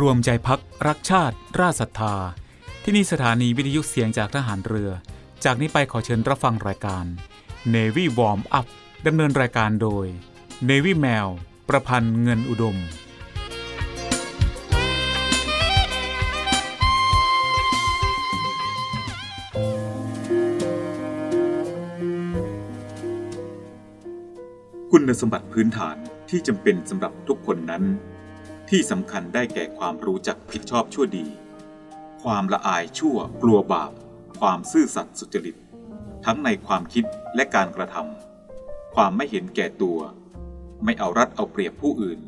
รวมใจพักรักชาติ ราชศรัทธา ที่นี่สถานีวิทยุเสียงจากทหารเรือ จากนี้ไปขอเชิญรับฟังรายการ Navy Warm Up ดำเนินรายการโดย Navy แมวประพันธ์เงินอุดมคุณสมบัติพื้นฐานที่จำเป็นสำหรับทุกคนนั้น ที่สำคัญได้แก่ความรู้จักผิดชอบชั่วดี ความละอายชั่วกลัวบาป ความซื่อสัตย์สุจริต ทั้งในความคิดและการกระทำความไม่เห็นแก่ตัว ไม่เอารัดเอาเปรียบผู้อื่น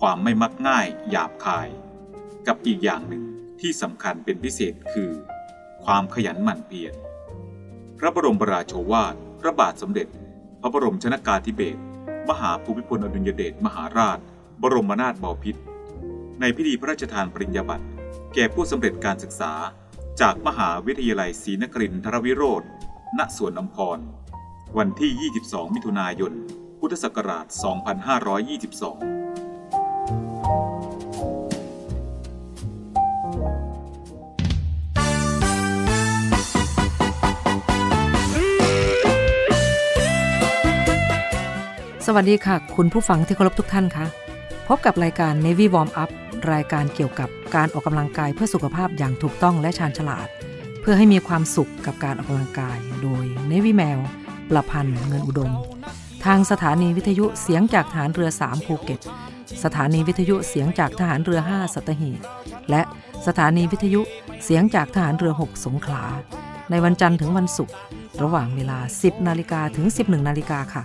ความไม่มักง่ายหยาบคาย กับอีกอย่างหนึ่งที่สำคัญเป็นพิเศษคือ ความขยันหมั่นเพียรพระบรมราโชวาท พระบาทสมเด็จ พระบรมชนากาธิเบศรมหาภูมิพลอดุลยเดชมหาราช บรมนาถบพิตรในพิธีพระราชทานปริญญาบัตรแก่ผู้สำเร็จการศึกษาจากมหาวิทยาลัยศรีนครินทรวิโรธณสวนอัมพร วันที่ 22 มิถุนายน พุทธศักราช 2522สวัสดีค่ะ คุณผู้ฟังที่เคารพทุกท่านคะ พบกับรายการ Navy Warm Up รายการเกี่ยวกับการออกกำลังกายเพื่อสุขภาพอย่างถูกต้องและชาญฉลาด เพื่อให้มีความสุขกับการออกกำลังกาย โดย Navy แมวประพันธ์เงินอุดม ทางสถานีวิทยุเสียงจากทหารเรือ 3 ภูเก็ต สถานีวิทยุเสียงจากทหารเรือ 5 สัตหีบและสถานีวิทยุเสียงจากทหารเรือ 6 สงขลา ในวันจันทร์ถึงวันศุกร์ระหว่างเวลา 10 นาฬิกาถึง 11 นาฬิกาค่ะ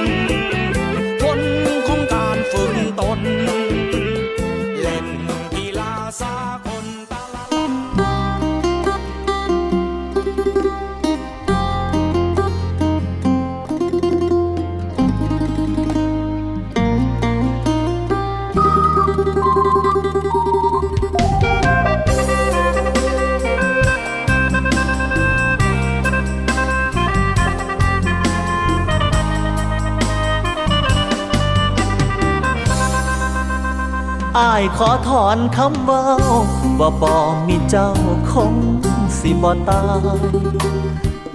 อายขอถอนคำเว่าว่าบ่มีเจ้าคงสิบ่ตาย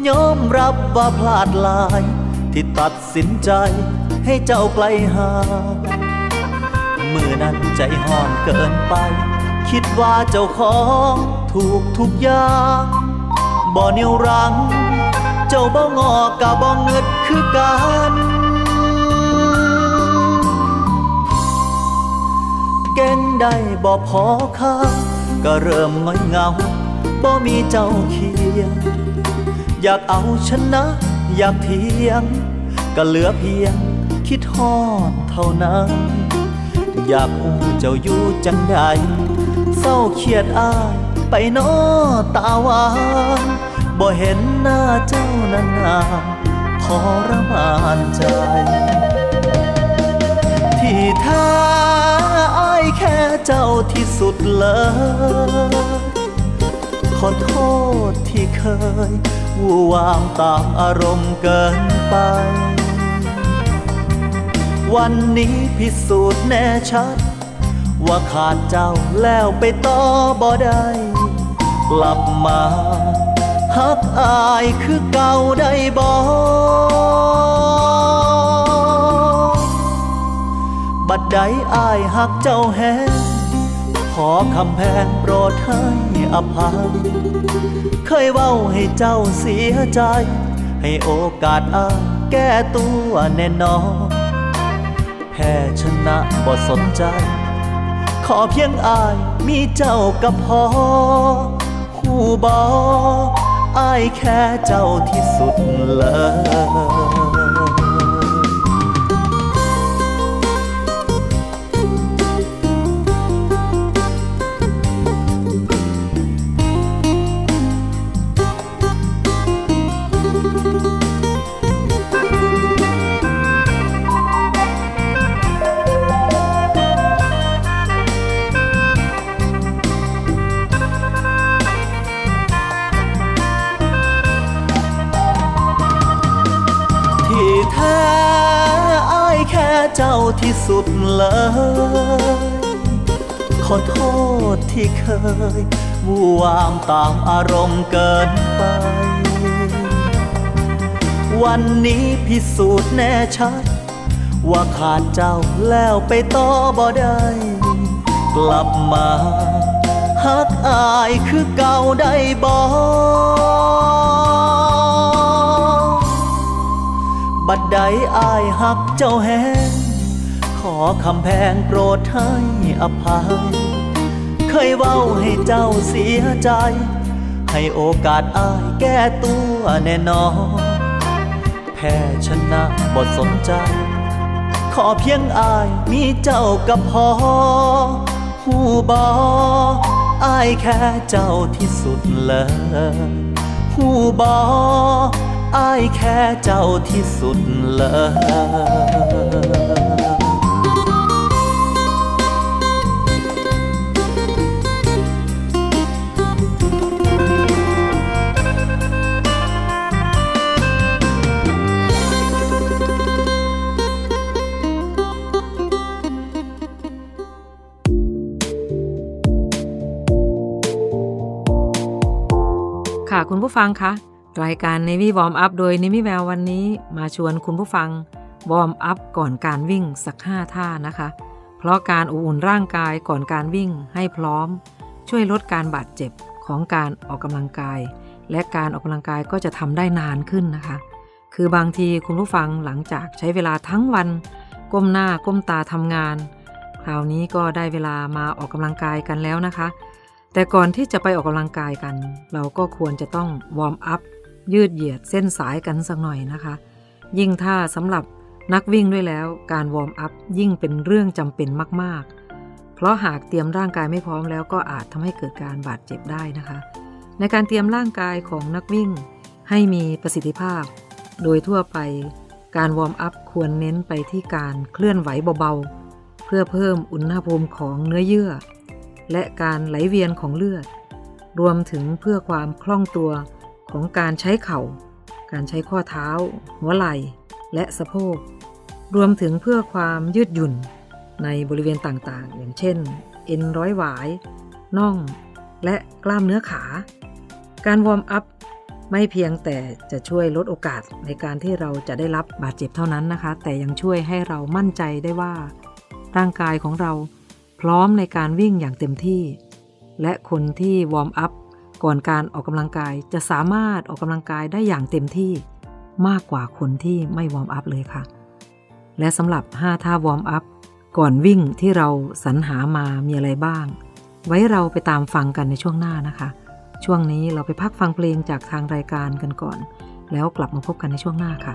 ยอมรับว่าพลาดลาย ที่ตัดสินใจให้เจ้าไกลห่างมือนั้นใจห่อนเกินไป คิดว่าเจ้าของถูกทุกอย่างบ่นิ้วรัง เจ้าบ่งอกกะบ่เงึดคือกัน เก่งได้บ่พอค่าก็เริ่มน้อยเงาบ่มีเจ้าเคียง อยากเอาชนะ อยากเทียง ก็เหลือเพียงคิดฮอดเท่านั้น อยากอู้เจ้าอยู่จังใดเศร้าเครียดอายไปนอตาหวานบ่เห็นหน้าเจ้านานๆทรมานใจ ที่แท้า แค่เจ้าที่สุดเลย ขอโทษที่เคยวู่วามตามอารมณ์เกินไป วันนี้พิสูจน์แน่ชัด ว่าขาดเจ้าแล้วไปต่อบ่ได้กลับมาฮักอายคือเก่าได้บ่ บัดใดอายหักเจ้าแฮงขอคำแพงโปรดให้อภัย เคยเว้าให้เจ้าเสียใจ ให้โอกาสอายแก้ตัวแน่นอนแพ้ชนะบ่สนใจ ขอเพียงอายมีเจ้ากับพอหูบออายแค่เจ้าที่สุดเลย สุดเลย ขอโทษที่เคยวูวามตามอารมณ์เกินไป วันนี้พิสูจน์แน่ชัด ว่าขาดเจ้าแล้วไปต่อบ่ได้ กลับมาฮักอายคือเก่าได้บ่บัดใดอายหักเจ้าแหง อคำแพงโปรดให้อภัย เคยเว้าให้เจ้าเสียใจ ให้โอกาสอายแก้ตัวแน่นอนแพ้ชนะบทสนใจ ขอเพียงอายมีเจ้ากับพอ หูบออายแค่เจ้าที่สุดเลยหูบออายแค่เจ้าที่สุดเลย คุณผู้ฟังคะรายการ Navy Warm Up โดย Navy แวววันนี้มาชวนคุณผู้ฟังวอร์มอัพก่อนการวิ่งสัก 5 ท่านะคะ เพราะการอุ่นร่างกายก่อนการวิ่งให้พร้อม ช่วยลดการบาดเจ็บของการออกกำลังกาย และการออกกำลังกายก็จะทำได้นานขึ้นนะคะ คือบางทีคุณผู้ฟังหลังจากใช้เวลาทั้งวัน ก้มหน้าก้มตาทำงาน คราวนี้ก็ได้เวลามาออกกำลังกายกันแล้วนะคะ แต่ก่อนที่จะไปออกกำลังกายกัน เราก็ควรจะต้อง warm up ยืดเหยียดเส้นสายกันสักหน่อยนะคะ ยิ่งถ้าสำหรับนักวิ่งด้วยแล้วการ warm up ยิ่งเป็นเรื่องจำเป็นมาก ๆ เพราะหากเตรียมร่างกายไม่พร้อมแล้วก็อาจทำให้เกิดการบาดเจ็บได้นะคะ ในการเตรียมร่างกายของนักวิ่ง ให้มีประสิทธิภาพ โดยทั่วไปการ warm up ควรเน้นไปที่การเคลื่อนไหวเบา ๆ เพื่อเพิ่มอุณหภูมิของเนื้อเยื่อ และการไหลเวียนของเลือด รวมถึงเพื่อความคล่องตัวของการใช้เข่า การใช้ข้อเท้า หัวไหล่ และสะโพก รวมถึงเพื่อความยืดหยุ่นในบริเวณต่างๆ อย่างเช่น เอ็นร้อยหวายน่อง และกล้ามเนื้อขา การวอร์มอัพไม่เพียงแต่จะช่วยลดโอกาสในการที่เราจะได้รับบาดเจ็บเท่านั้นนะคะ แต่ยังช่วยให้เรามั่นใจได้ว่า ร่างกายของเรา พร้อมในการวิ่งอย่างเต็มที่ และคนที่ warm up ก่อนการออกกำลังกายจะสามารถออกกำลังกายได้อย่างเต็มที่ มากกว่าคนที่ไม่ warm up เลยค่ะ และสำหรับ 5 ท่า warm up ก่อนวิ่งที่เราสรรหามามีอะไรบ้าง ไว้เราไปตามฟังกันในช่วงหน้านะคะ ช่วงนี้เราไปพักฟังเพลงจากทางรายการกันก่อน แล้วกลับมาพบกันในช่วงหน้าค่ะ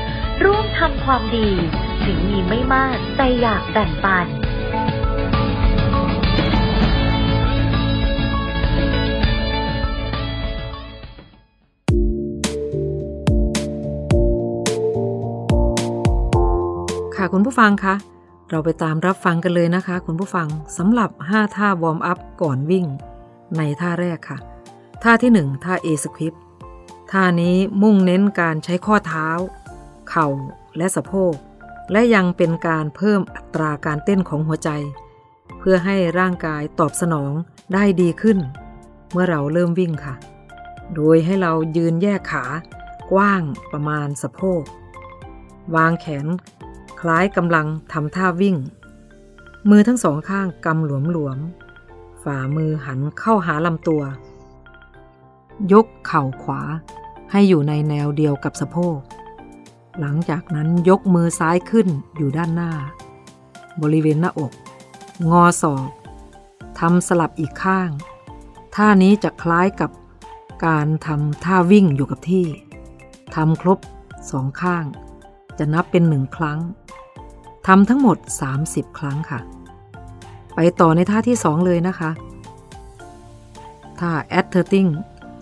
ร่วมทำความดี ถึงมีไม่มากแต่อยากแบ่งปัน ค่ะคุณผู้ฟังคะเราไปตามรับฟังกันเลยนะคะ คุณผู้ฟังสำหรับ 5 ท่าวอร์มอัพก่อนวิ่ง ในท่าแรกค่ะ ท่าที่ 1 ท่า A สควิปท่านี้มุ่งเน้นการใช้ข้อเท้า เข่าและสะโพก และยังเป็นการเพิ่มอัตราการเต้นของหัวใจ เพื่อให้ร่างกายตอบสนองได้ดีขึ้น เมื่อเราเริ่มวิ่งค่ะ โดยให้เรายืนแยกขากว้างประมาณสะโพก วางแขน คล้ายกำลังทำท่าวิ่ง มือทั้งสองข้างกำหลวมๆ ฝ่ามือหันเข้าหาลำตัว ยกเข่าขวาให้อยู่ในแนวเดียวกับสะโพก หลังจากนั้นยกมือซ้ายขึ้นอยู่ด้านหน้า บริเวณหน้าอก งอศอกทำสลับอีกข้าง ท่านี้จะคล้ายกับการทำท่าวิ่งอยู่กับที่ทำครบสองข้าง จะนับเป็นหนึ่งครั้งทำทั้งหมด 30 ครั้งค่ะ ไปต่อในท่าที่2เลยนะคะ ท่า a d t e r t i n g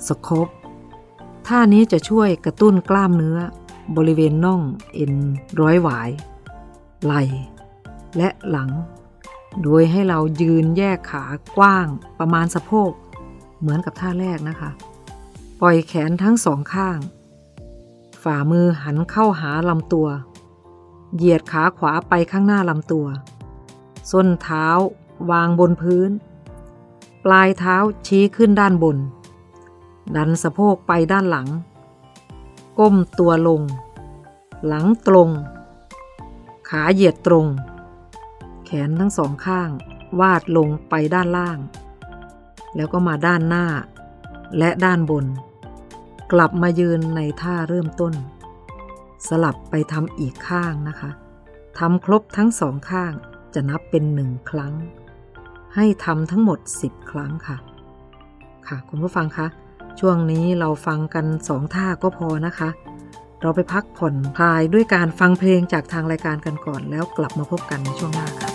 scope ท่านี้จะช่วยกระตุ้นกล้ามเนื้อ บริเวณน่องเอ็นร้อยหวาย ไหล่และหลัง โดยให้เรายืนแยกขากว้างประมาณสะโพก เหมือนกับท่าแรกนะคะ ปล่อยแขนทั้งสองข้าง ฝ่ามือหันเข้าหาลำตัว เหยียดขาขวาไปข้างหน้าลำตัว ส้นเท้าวางบนพื้น ปลายเท้าชี้ขึ้นด้านบน ดันสะโพกไปด้านหลัง ก้มตัวลง หลังตรง ขาเหยียดตรง แขนทั้งสองข้าง วาดลงไปด้านล่าง แล้วก็มาด้านหน้า และด้านบน กลับมายืนในท่าเริ่มต้น สลับไปทำอีกข้างนะคะทำครบทั้งสองข้างจะนับเป็นหนึ่งครั้ง ให้ทำทั้งหมด 10 ครั้งค่ะ ค่ะ คุณผู้ฟังคะ ช่วงนี้เราฟังกันสองท่าก็พอนะคะ เราไปพักผ่อนคลายด้วยการฟังเพลงจากทางรายการกันก่อน แล้วกลับมาพบกันในช่วงหน้าค่ะ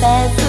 bed.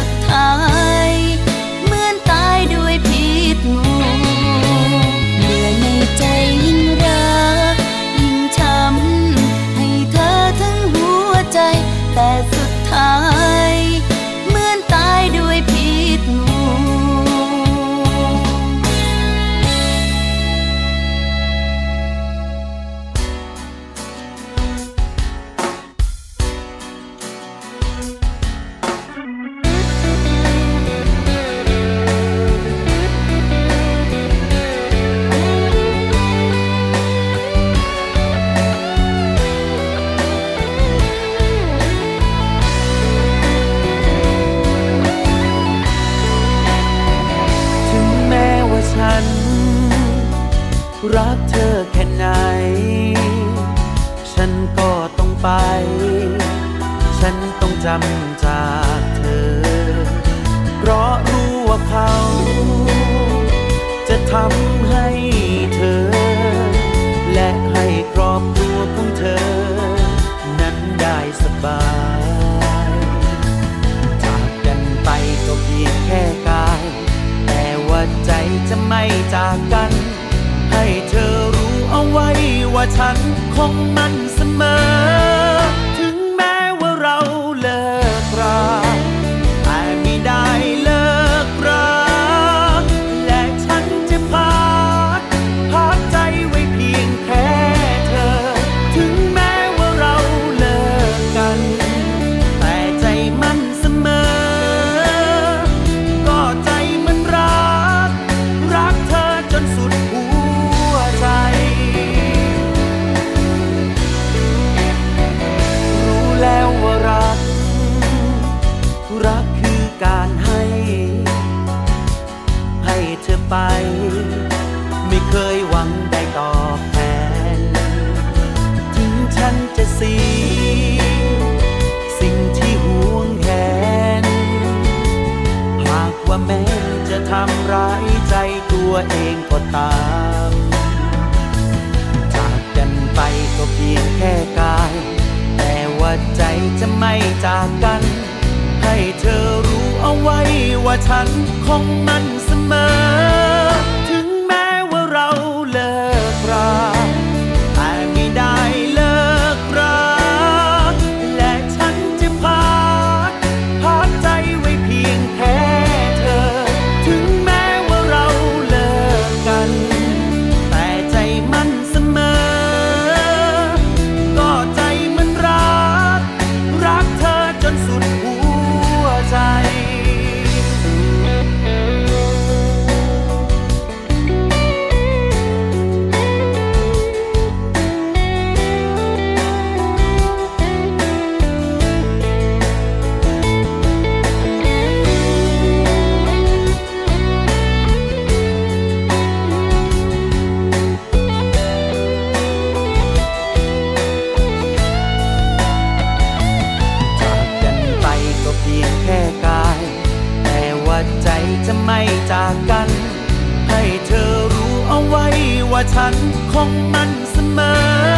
ว่าฉันคงมันเสม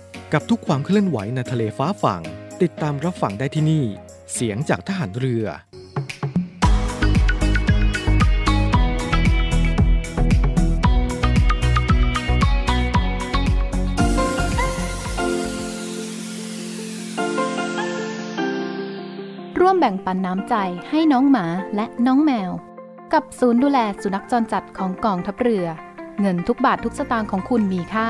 กับทุกความเคลื่อนไหวในทะเลฟ้าฝั่ง ติดตามรับฟังได้ที่นี่ เสียงจากทหารเรือ ร่วมแบ่งปันน้ำใจให้น้องหมาและน้องแมว กับศูนย์ดูแลสุนัขจรจัดของกองทัพเรือ เงินทุกบาททุกสตางค์ของคุณมีค่า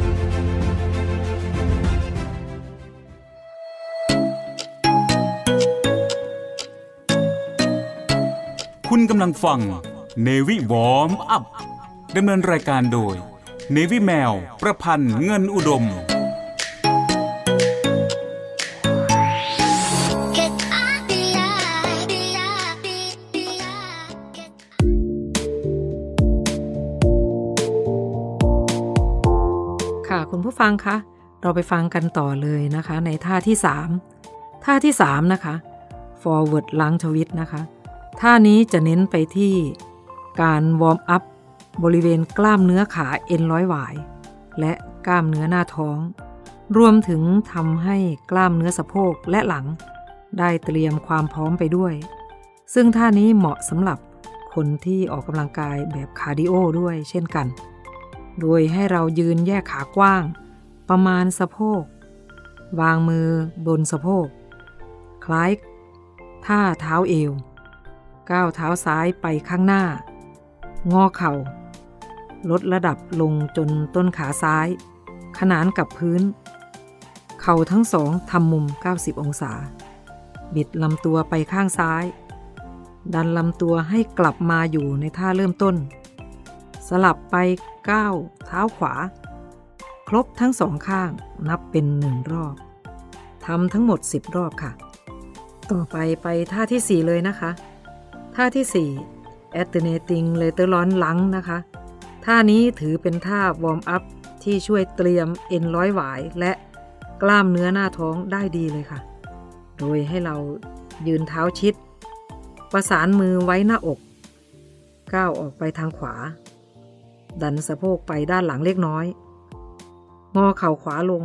คุณกำลังฟัง Navy Warm Up ดำเนินรายการโดย Navy แมว ประพันธ์เงินอุดม ค่ะคุณผู้ฟังคะเราไปฟังกันต่อเลยนะคะ ในท่าที่ 3 ท่าที่ 3 นะคะ forward lunge twist นะคะ ท่านี้จะเน้นไปที่การ warm up บริเวณกล้ามเนื้อขาเอ็นร้อยหวาย และกล้ามเนื้อหน้าท้อง รวมถึงทำให้กล้ามเนื้อสะโพกและหลัง ได้เตรียมความพร้อมไปด้วย ซึ่งท่านี้เหมาะสำหรับคนที่ออกกำลังกายแบบ cardio ด้วยเช่นกัน โดยให้เรายืนแยกขากว้าง ประมาณสะโพก วางมือบนสะโพก คล้ายท่าเท้าเอว ก้าวเท้าซ้ายไปข้างหน้า งอเข่า ลดระดับลงจนต้นขาซ้าย ขนานกับพื้น เข่าทั้งสองทำมุม 90 องศา บิดลำตัวไปข้างซ้าย ดันลำตัวให้กลับมาอยู่ในท่าเริ่มต้น สลับไปก้าวเท้าขวา ครบทั้งสองข้างนับเป็นหนึ่งรอบทำทั้งหมด 10 รอบค่ะ ต่อไปไปท่าที่ 4 เลยนะคะ ท่าที่ 4 alternating lateral lunge นะคะ ท่านี้ถือเป็นท่า warm up ที่ช่วยเตรียมเอ็นร้อยหวายและกล้ามเนื้อหน้าท้องได้ดีเลยค่ะ โดยให้เรายืนเท้าชิด ประสานมือไว้หน้าอก ก้าวออกไปทางขวา ดันสะโพกไปด้านหลังเล็กน้อย งอเข่าขวาลง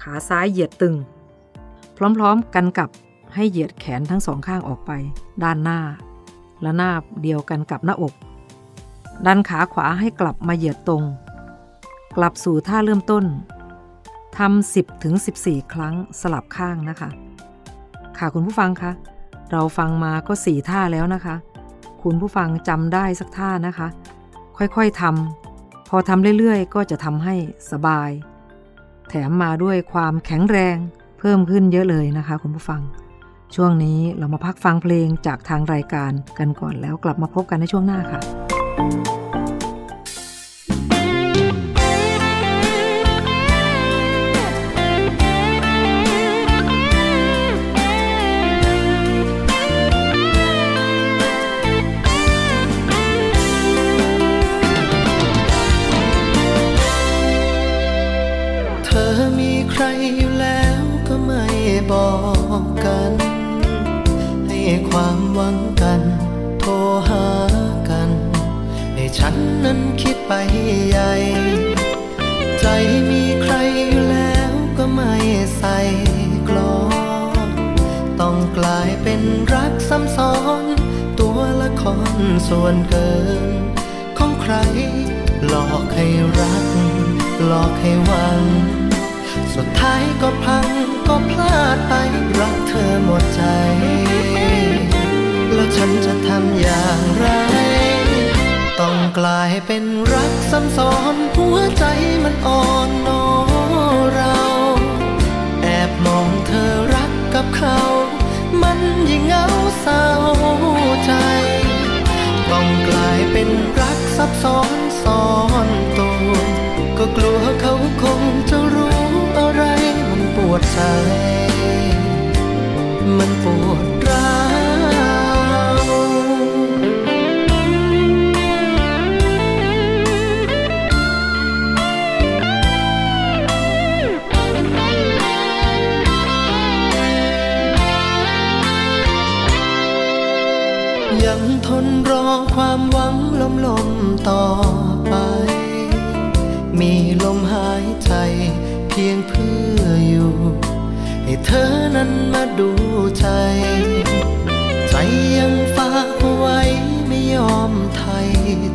ขาซ้ายเหยียดตึง พร้อมๆกันกับ ให้เหยียดแขนทั้งสองข้างออกไป ด้านหน้า และหน้าเดียวกันกับหน้าอก ดันขาขวาให้กลับมาเหยียดตรง กลับสู่ท่าเริ่มต้นทำ10ถึง14 ครั้งสลับข้างนะคะ ค่ะคุณผู้ฟังคะเราฟังมาก็สี่ท่าแล้วนะคะ คุณผู้ฟังจำได้สักท่านะคะ ค่อยๆทำพอทำเรื่อยๆ ก็จะทำให้สบาย แถมมาด้วยความแข็งแรงเพิ่มขึ้นเยอะเลยนะคะ คุณผู้ฟัง ช่วงนี้เรามาพักฟังเพลงจากทางรายการกันก่อนแล้วกลับมาพบกันในช่วงหน้าค่ะ ความหวังกัน โทรหากัน ให้ฉันนั้นคิดไปใหญ่ ใจมีใครอยู่แล้วก็ไม่ใส่กลอต้องกลายเป็นรักซ้ำซ้อน ตัวละครส่วนเกิน ของใคร หลอกให้รัก หลอกให้หวัง สุดท้ายก็พัง ลาดไปรักเธอหมดใจ แล้วฉันจะทำอย่างไร ต้องกลายเป็นรักซ้ำซ้อนหัวใจมันอ่อนนอเรา แอบมองเธอรักกับเขา มันยิ่งเหงาเศร้าใจ ต้องกลายเป็นรักซับซ้อนซ้อนตัวก็กลัวเขาคงจะรู้ วดใจมันปวดร้าวยังทนรอความหวังลมลมต่อไป มีลมหายใจเพียงเพื่อ เธอนั้นมาดูใจ ใจยังฝากไว้ไม่ยอมไทย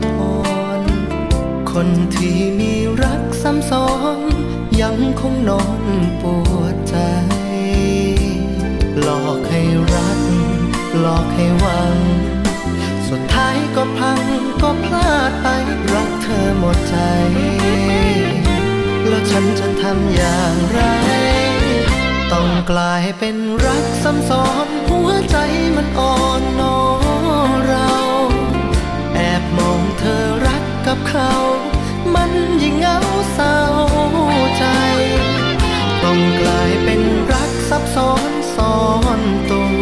ทอนคนที่มีรักซ้ำซ้อนยังคงนอนปวดใจ หลอกให้รัก หลอกให้หวัง สุดท้ายก็พังก็พลาดไปรักเธอหมดใจ แล้วฉันจะทำอย่างไร ต้องกลายเป็นรักซ้ำซ้อนหัวใจมันอ่อนนอเรา แอบมองเธอรักกับเขา มันยิ่งเหงาเศร้าใจ ต้องกลายเป็นรักซับซ้อนซ้อนตัว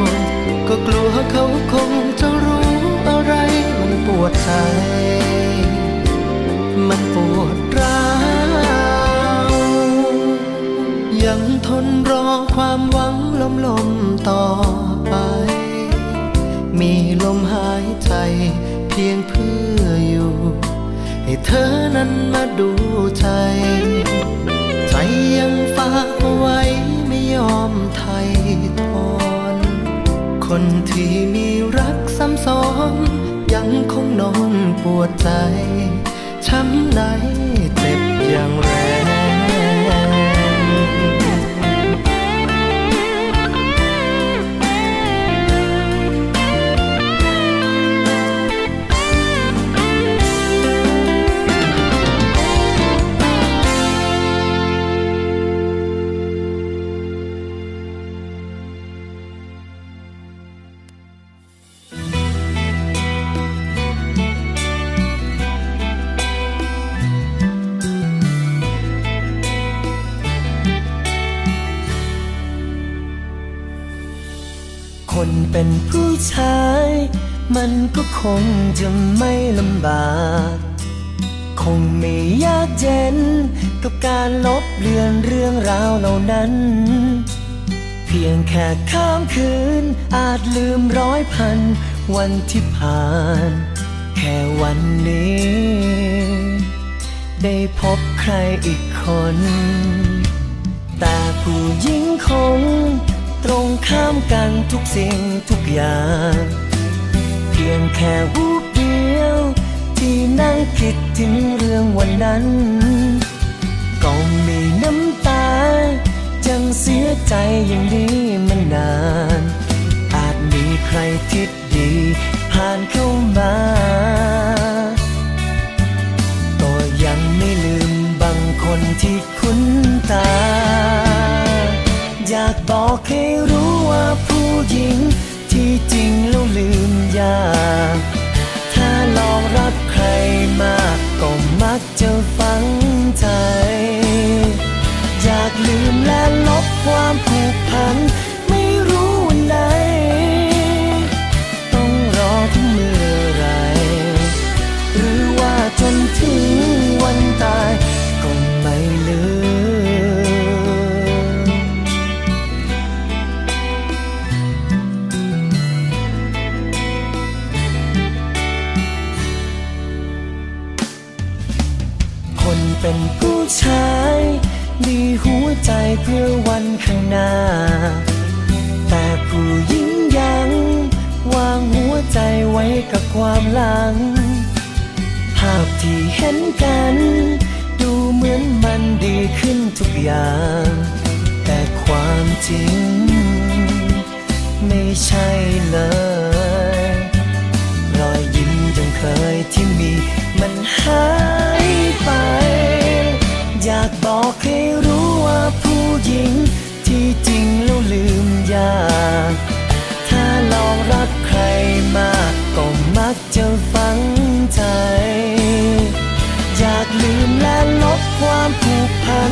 ก็กลัวเขาคงจะรู้อะไรมันปวดใจ ธอนั้นมาดูใจ ใจยังฝากเอาไว้ไม่ยอมไทยทอน คนที่มีรักซ้ำซ้อนยังคงนอนปวดใจ งจะไม่ลำบาก คงไม่ยากเย็น กับการลบเลือนเรื่องราวเหล่านั้น เพียงแค่ข้ามคืน อาจลืมร้อยพัน วันที่ผ่าน แค่วันนี้ ได้พบใครอีกคน แต่ผู้หญิงคง ตรงข้ามกันทุกสิ่งทุกอย่าง พียงแค่วูบเดียว ที่นั่งคิดถึงเรื่องวันนั้น ก็มีน้ำตา จังเสียใจอย่างนี้มานาน อาจมีใครทิดดี ผ่านเข้ามา ก็ยังไม่ลืมบางคนที่คุ้นตา อยากบอกให้รู้ว่าผู้หญิงา ถ้าลองรักใครมากก็มักจะ หน้า แต่ผู้หญิงยัง วางหัวใจไว้กับความหลัง ภาพที่เห็นกัน ดูเหมือนมันดีขึ้นทุกอย่าง แต่ความจริง ไม่ใช่เลยรอยยิ้มยังเคยที่มีมันหายไป อยากบอกให้รู้ว่าผู้หญิงที่จริง ญา ถ้าลองรักใครมากก็มักจะฝังใจ อยากลืมและลบความผูกพัน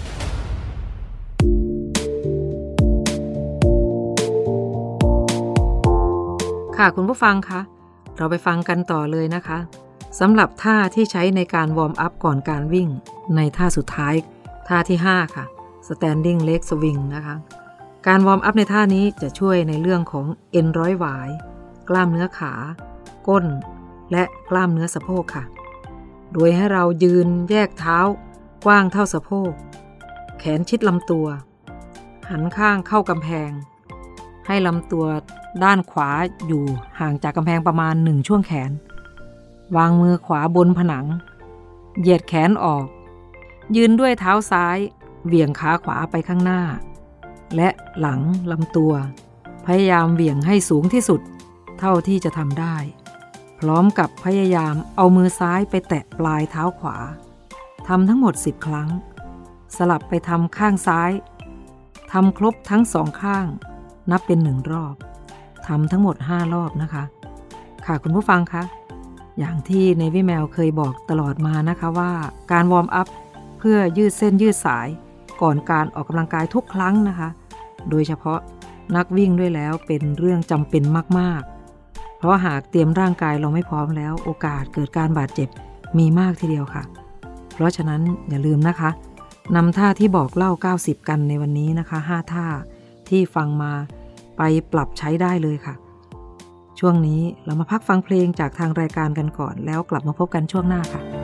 ค่ะคุณผู้ฟังคะ เราไปฟังกันต่อเลยนะคะสำหรับท่าที่ใช้ในการ warm up ก่อนการวิ่ง ในท่าสุดท้าย ท่าที่ 5 ค่ะ standing leg swing นะคะ การ warm up ในท่านี้จะช่วยในเรื่องของเอ็นร้อยหวาย กล้ามเนื้อขา ก้น และกล้ามเนื้อสะโพกค่ะ โดยให้เรายืนแยกเท้ากว้างเท่าสะโพก แขนชิดลำตัว หันข้างเข้ากำแพง ให้ลำตัวด้านขวาอยู่ห่างจากกำแพงประมาณหนึ่งช่วงแขน วางมือขวาบนผนัง เหยียดแขนออก ยืนด้วยเท้าซ้ายเหวี่ยงขาขวาไปข้างหน้า และหลังลำตัว พยายามเหวี่ยงให้สูงที่สุด เท่าที่จะทำได้ พร้อมกับพยายามเอามือซ้ายไปแตะปลายเท้าขวาทำทั้งหมด10ครั้ง สลับไปทำข้างซ้ายทำครบทั้งสองข้าง นับเป็นหนึ่งรอบทำทั้งหมด 5 รอบนะคะ ค่ะคุณผู้ฟังคะอย่างที่ในวิแมวเคยบอกตลอดมานะคะว่าการวอร์มอัพเพื่อยืดเส้นยืดสาย ก่อนการออกกำลังกายทุกครั้งนะคะ โดยเฉพาะนักวิ่งด้วยแล้วเป็นเรื่องจำเป็นมาก ๆ เพราะหากเตรียมร่างกายเราไม่พร้อมแล้ว โอกาสเกิดการบาดเจ็บมีมากทีเดียวค่ะ เพราะฉะนั้นอย่าลืมนะคะนำท่าที่บอกเล่า 90 กันในวันนี้นะคะ 5 ท่า ที่ฟังมาไปปรับใช้ได้เลยค่ะ ช่วงนี้เรามาพักฟังเพลงจากทางรายการกันก่อน แล้วกลับมาพบกันช่วงหน้าค่ะ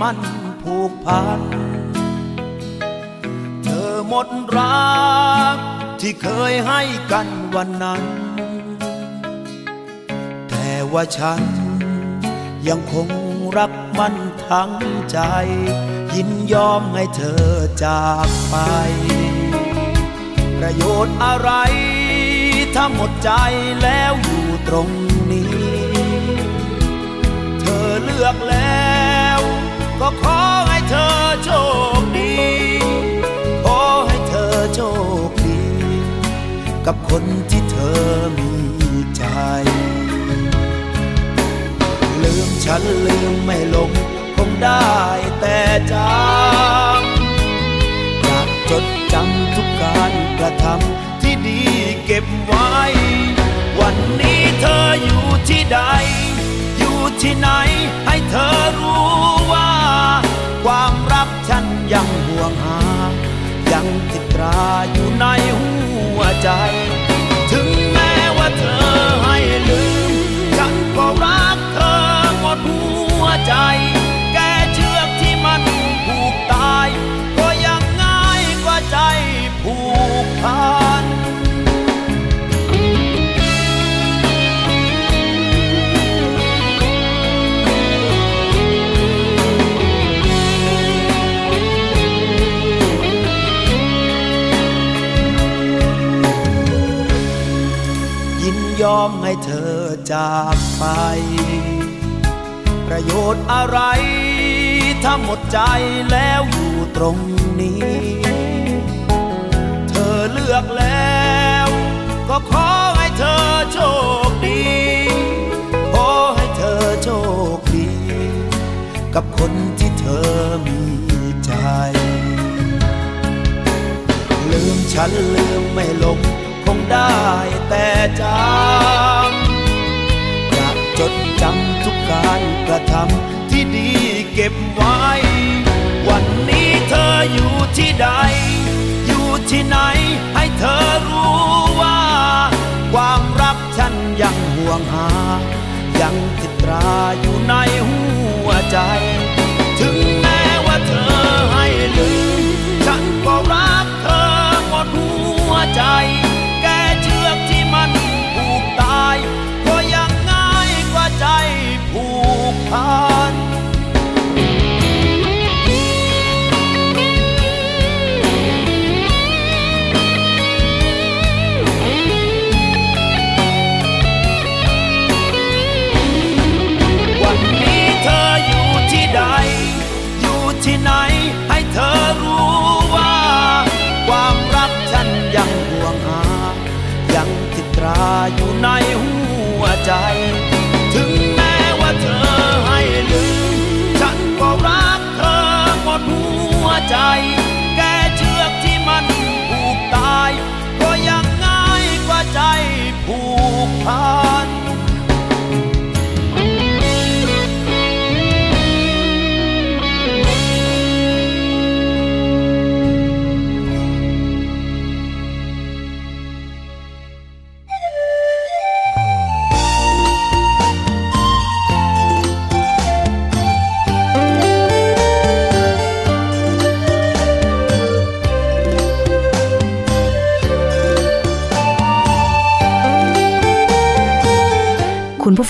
มันผูกพัน เธอหมดรักที่เคยให้กันวันนั้น แต่ว่าฉันยังคงรักมันทั้งใจ ยินยอมให้เธอจากไป ประโยชน์อะไร ถ้าหมดใจแล้วอยู่ตรงนี้ เธอเลือกแล้ว ก็ขอให้เธอโชคดี ขอให้เธอโชคดี กับคนที่เธอมีใจ ลืมฉันลืมไม่ลง คงได้แต่จำอยากจดจำทุกการกระทำที่ดีเก็บไว้ วันนี้เธออยู่ที่ใด ที่ไหน ให้เธอรู้ว่า ความรักฉันยังห่วงหา ยังติดตราอยู่ในหัวใจ มให้เธอจากไป ประโยชน์อะไร ถ้าหมดใจแล้วอยู่ตรงนี้ เธอเลือกแล้ว ก็ขอให้เธอโชคดี ขอให้เธอโชคดี กับคนที่เธอมีใจ ลืมฉันลืมไม่ลงคง ได้แต่จำอยากจดจำทุกการกระทำที่ดีเก็บไว้ วันนี้เธออยู่ที่ใด อยู่ที่ไหนให้เธอรู้ว่า ความรักฉันยังห่วงหา ยังติดตราอยู่ในหัวใจ ถึงแม้ว่าเธอให้ลืมฉันก็รักเธอหมดหัวใจ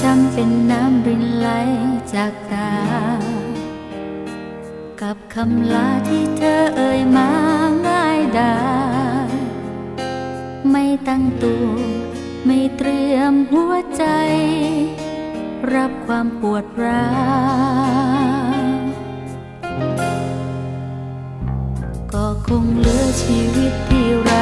ช้ำเป็นน้ำรินไหลจากตา กับคำลาที่เธอเอ่ยมาง่ายดายไม่ตั้งตัว ไม่เตรียมหัวใจ รับความปวดร้าวก็คงเหลือชีวิตที่ไร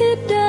ดีที่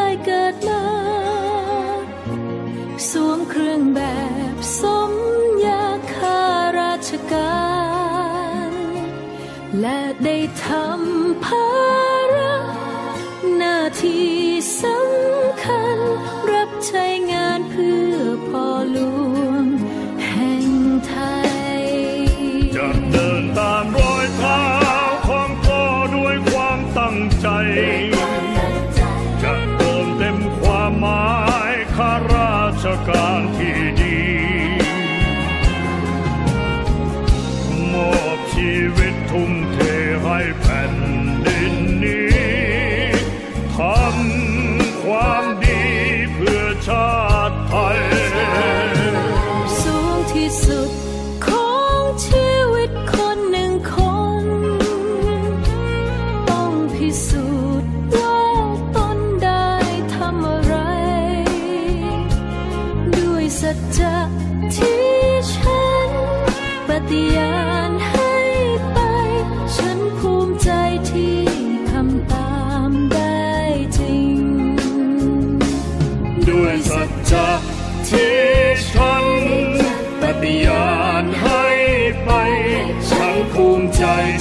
ภู